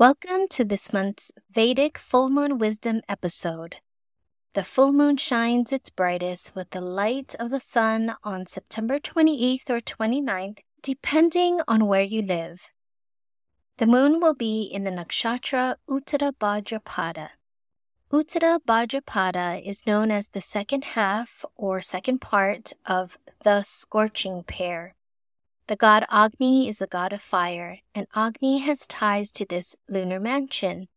Welcome to this month's Vedic Full Moon Wisdom episode. The full moon shines its brightest with the light of the sun on September 28th or 29th, depending on where you live. The moon will be in the nakshatra Uttara Bhadrapada. Uttara Bhadrapada is known as the second half or second part of the scorching pair. The god Agni is the god of fire, and Agni has ties to this lunar mansion.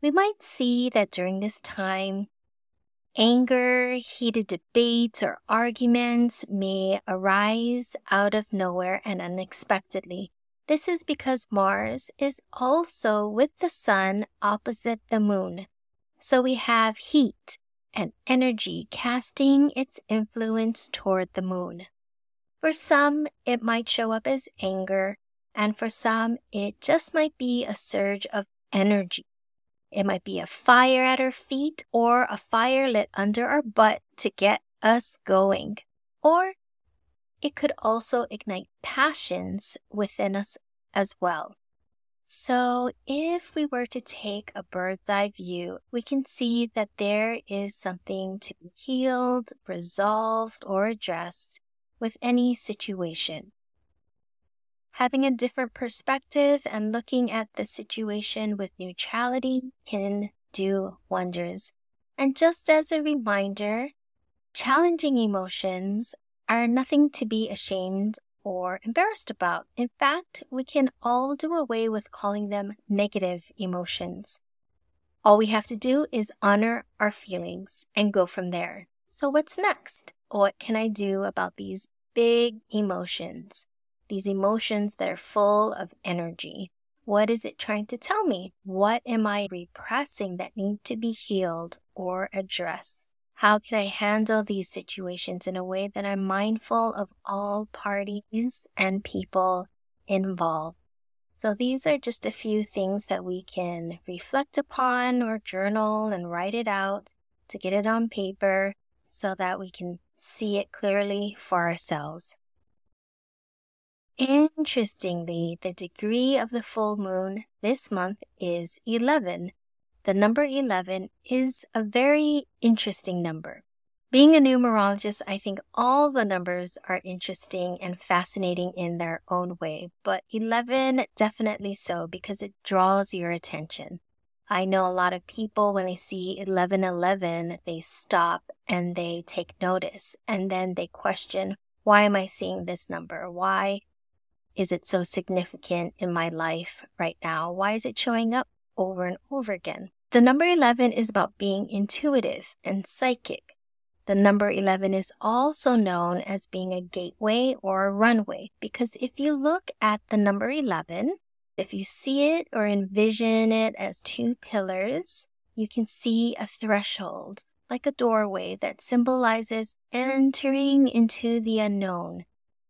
We might see that during this time, anger, heated debates, or arguments may arise out of nowhere and unexpectedly. This is because Mars is also with the sun opposite the moon. So we have heat and energy casting its influence toward the moon. For some, it might show up as anger, and for some, it just might be a surge of energy. It might be a fire at our feet or a fire lit under our butt to get us going. Or it could also ignite passions within us as well. So, if we were to take a bird's eye view, we can see that there is something to be healed, resolved, or addressed with any situation. Having a different perspective and looking at the situation with neutrality can do wonders. And just as a reminder, challenging emotions are nothing to be ashamed or embarrassed about. In fact, we can all do away with calling them negative emotions. All we have to do is honor our feelings and go from there. So, what's next? What can I do about these big emotions, these emotions that are full of energy. What is it trying to tell me? What am I repressing that need to be healed or addressed? How can I handle these situations in a way that I'm mindful of all parties and people involved? So these are just a few things that we can reflect upon or journal and write it out to get it on paper so that we can see it clearly for ourselves. Interestingly, the degree of the full moon this month is 11. The number 11 is a very interesting number. Being a numerologist, I think all the numbers are interesting and fascinating in their own way, but 11 definitely so because it draws your attention. I know a lot of people, when they see 1111, they stop and they take notice and then they question, why am I seeing this number? Why is it so significant in my life right now? Why is it showing up over and over again? The number 11 is about being intuitive and psychic. The number 11 is also known as being a gateway or a runway because if you look at the number 11, if you see it or envision it as two pillars, you can see a threshold, like a doorway that symbolizes entering into the unknown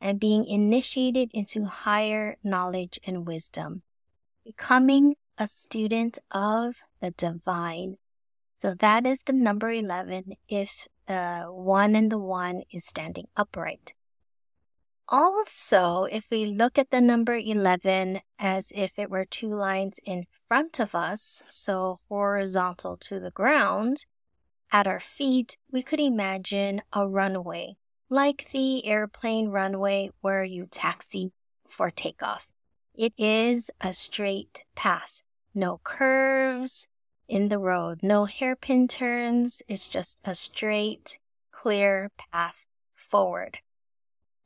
and being initiated into higher knowledge and wisdom, becoming a student of the divine. So that is the number 11 if the one and the one is standing upright. Also, if we look at the number 11 as if it were two lines in front of us, so horizontal to the ground, at our feet, we could imagine a runway, like the airplane runway where you taxi for takeoff. It is a straight path. No curves in the road, no hairpin turns. It's just a straight, clear path forward.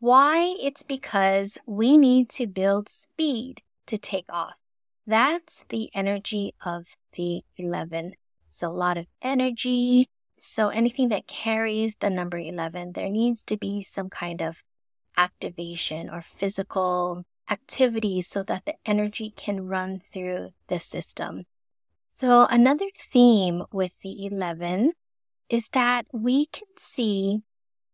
Why? It's because we need to build speed to take off. That's the energy of the 11. So a lot of energy. So anything that carries the number 11, there needs to be some kind of activation or physical activity so that the energy can run through the system. So another theme with the 11 is that we can see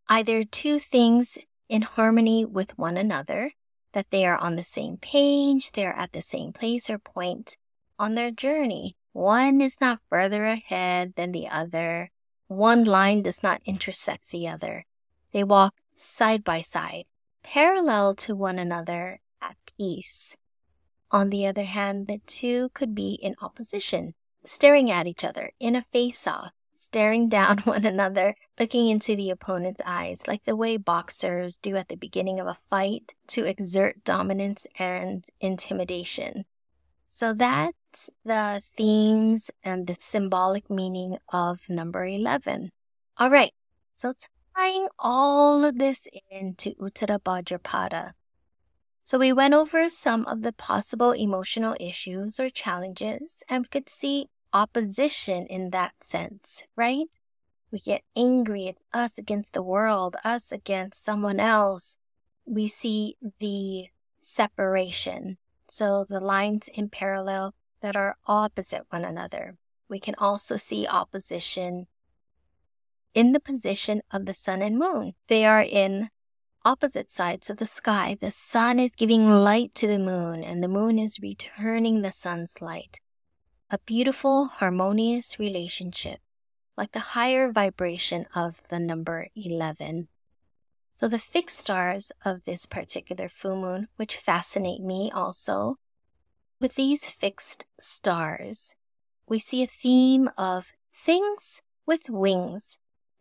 either two things in harmony with one another, that they are on the same page, they're at the same place or point on their journey. One is not further ahead than the other. One line does not intersect the other. They walk side by side, parallel to one another at peace. On the other hand, the two could be in opposition, staring at each other in a face off, staring down one another, looking into the opponent's eyes, like the way boxers do at the beginning of a fight to exert dominance and intimidation. So that's the themes and the symbolic meaning of number 11. All right. So tying all of this into Uttara Bhadrapada, so we went over some of the possible emotional issues or challenges and we could see opposition in that sense, right? We get angry. It's us against the world, us against someone else. We see the separation. So the lines in parallel that are opposite one another. We can also see opposition in the position of the sun and moon. They are in opposite sides of the sky. The sun is giving light to the moon, and the moon is returning the sun's light. A beautiful, harmonious relationship, like the higher vibration of the number 11. So, the fixed stars of this particular full moon, which fascinate me also, with these fixed stars, we see a theme of things with wings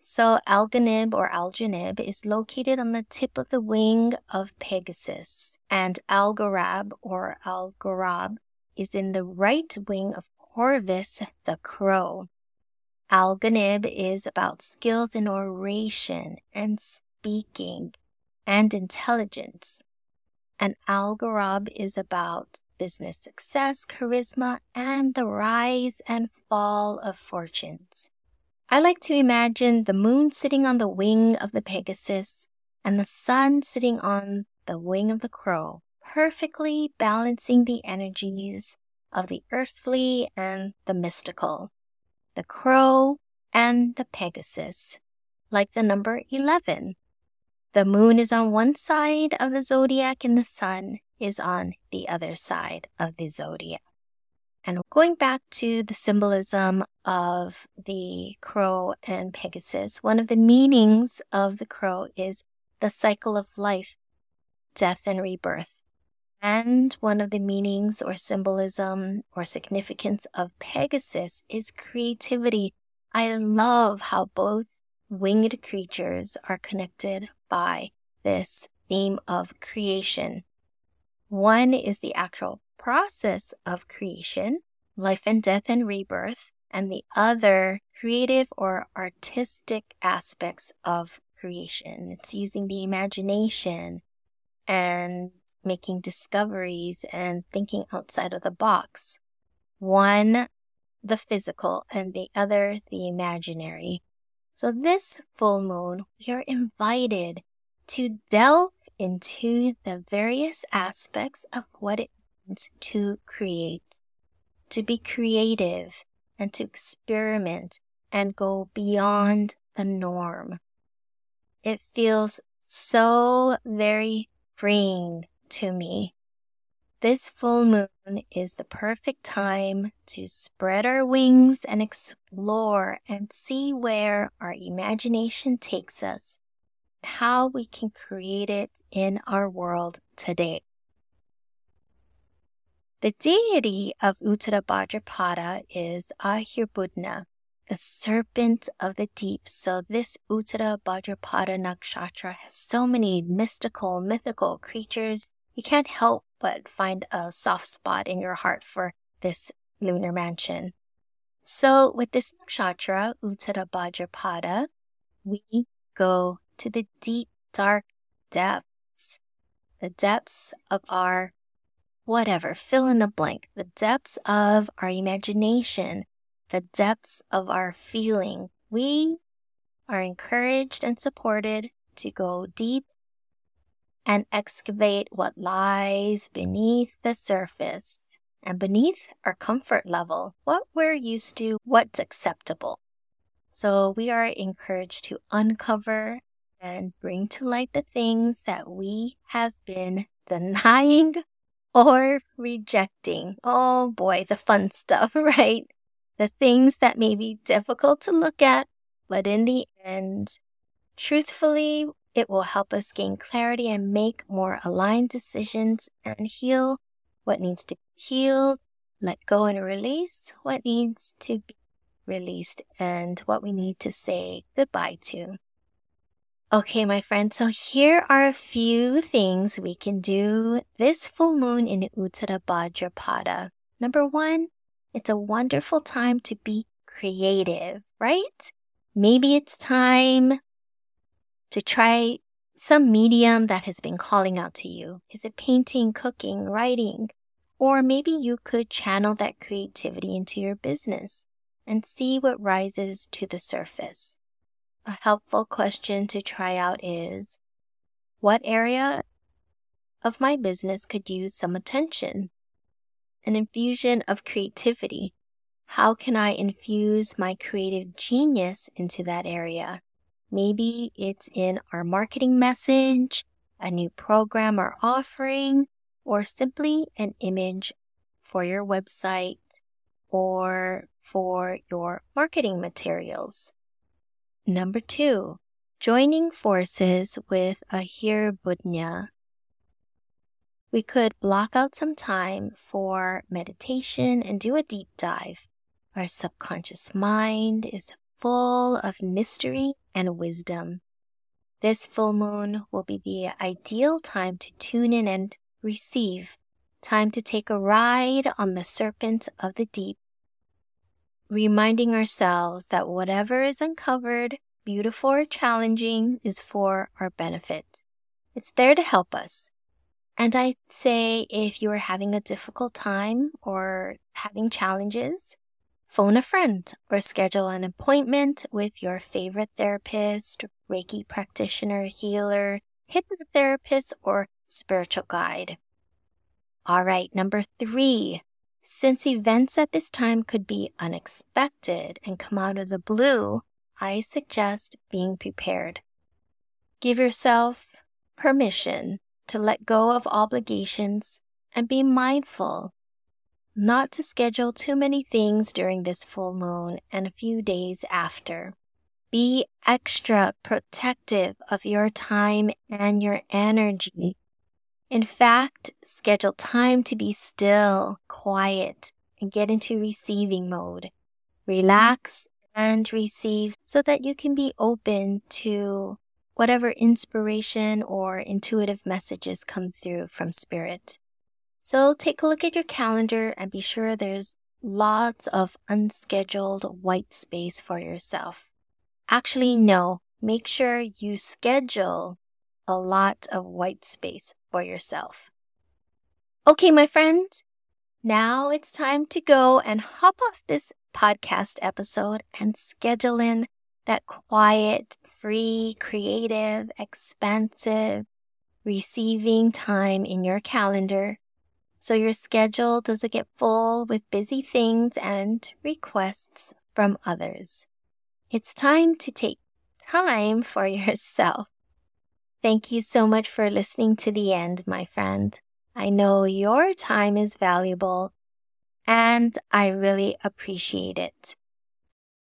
so Alganib or Aljanib is located on the tip of the wing of Pegasus, and Algarab or Algorab is in the right wing of Corvus the crow. Alganib is about skills in oration and speaking and intelligence. And Algorab is about business success, charisma, and the rise and fall of fortunes. I like to imagine the moon sitting on the wing of the Pegasus and the sun sitting on the wing of the crow, perfectly balancing the energies of the earthly and the mystical, the crow and the Pegasus, like the number 11. The moon is on one side of the zodiac and the sun is on the other side of the zodiac. And going back to the symbolism of the crow and Pegasus, one of the meanings of the crow is the cycle of life, death, and rebirth. And one of the meanings or symbolism or significance of Pegasus is creativity. I love how both winged creatures are connected by this theme of creation. One is the actual process of creation, life and death and rebirth, and the other creative or artistic aspects of creation. It's using the imagination and making discoveries and thinking outside of the box. One, the physical, and the other, the imaginary. So this full moon, we are invited to delve into the various aspects of what it means to create, to be creative, and to experiment and go beyond the norm. It feels so very freeing to me. This full moon is the perfect time to spread our wings and explore and see where our imagination takes us, how we can create it in our world today. The deity of Uttara Bhadrapada is Ahirbudhnya, the serpent of the deep. So this Uttara Bhadrapada Nakshatra has so many mystical, mythical creatures. You can't help but find a soft spot in your heart for this lunar mansion. So with this nakshatra, Uttara Bhadrapada, we go to the deep, dark depths, the depths of our whatever, fill in the blank, the depths of our imagination, the depths of our feeling. We are encouraged and supported to go deep and excavate what lies beneath the surface and beneath our comfort level, what we're used to, what's acceptable. So we are encouraged to uncover and bring to light the things that we have been denying or rejecting. Oh boy, the fun stuff, right? The things that may be difficult to look at, but in the end, truthfully, it will help us gain clarity and make more aligned decisions and heal what needs to be healed, let go and release what needs to be released, and what we need to say goodbye to. Okay, my friends, so here are a few things we can do this full moon in Uttara Bhadrapada. Number one, it's a wonderful time to be creative, right? Maybe it's time to try some medium that has been calling out to you. Is it painting, cooking, writing? Or maybe you could channel that creativity into your business and see what rises to the surface. A helpful question to try out is what area of my business could use some attention? An infusion of creativity. How can I infuse my creative genius into that area? Maybe it's in our marketing message, a new program or offering, or simply an image for your website or for your marketing materials. Number two, joining forces with Ahir Budhnya. We could block out some time for meditation and do a deep dive. Our subconscious mind is full of mystery and wisdom. This full moon will be the ideal time to tune in and receive, time to take a ride on the serpent of the deep, reminding ourselves that whatever is uncovered, beautiful or challenging, is for our benefit. It's there to help us. And I'd say if you are having a difficult time or having challenges, phone a friend or schedule an appointment with your favorite therapist, Reiki practitioner, healer, hypnotherapist, or spiritual guide. All right, number three. Since events at this time could be unexpected and come out of the blue, I suggest being prepared. Give yourself permission to let go of obligations and be mindful not to schedule too many things during this full moon and a few days after. Be extra protective of your time and your energy. In fact, schedule time to be still, quiet, and get into receiving mode. Relax and receive so that you can be open to whatever inspiration or intuitive messages come through from spirit. So take a look at your calendar and be sure there's lots of unscheduled white space for yourself. Actually, no, make sure you schedule a lot of white space for yourself. Okay, my friend, now it's time to go and hop off this podcast episode and schedule in that quiet, free, creative, expansive, receiving time in your calendar so your schedule doesn't get full with busy things and requests from others. It's time to take time for yourself. Thank you so much for listening to the end, my friend. I know your time is valuable and I really appreciate it.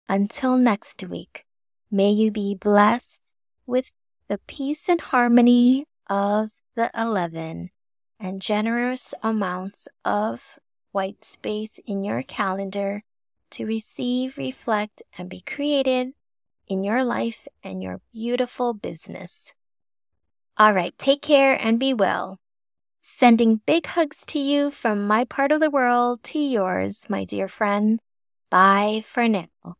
Until next week, may you be blessed with the peace and harmony of the 11 and generous amounts of white space in your calendar to receive, reflect, and be creative in your life and your beautiful business. All right, take care and be well. Sending big hugs to you from my part of the world to yours, my dear friend. Bye for now.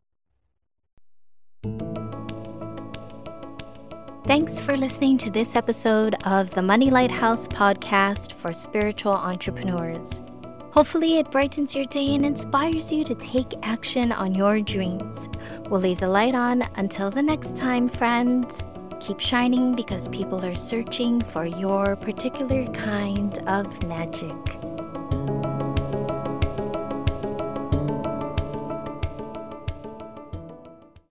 Thanks for listening to this episode of the Money Lighthouse podcast for spiritual entrepreneurs. Hopefully, it brightens your day and inspires you to take action on your dreams. We'll leave the light on until the next time, friends. Keep shining because people are searching for your particular kind of magic.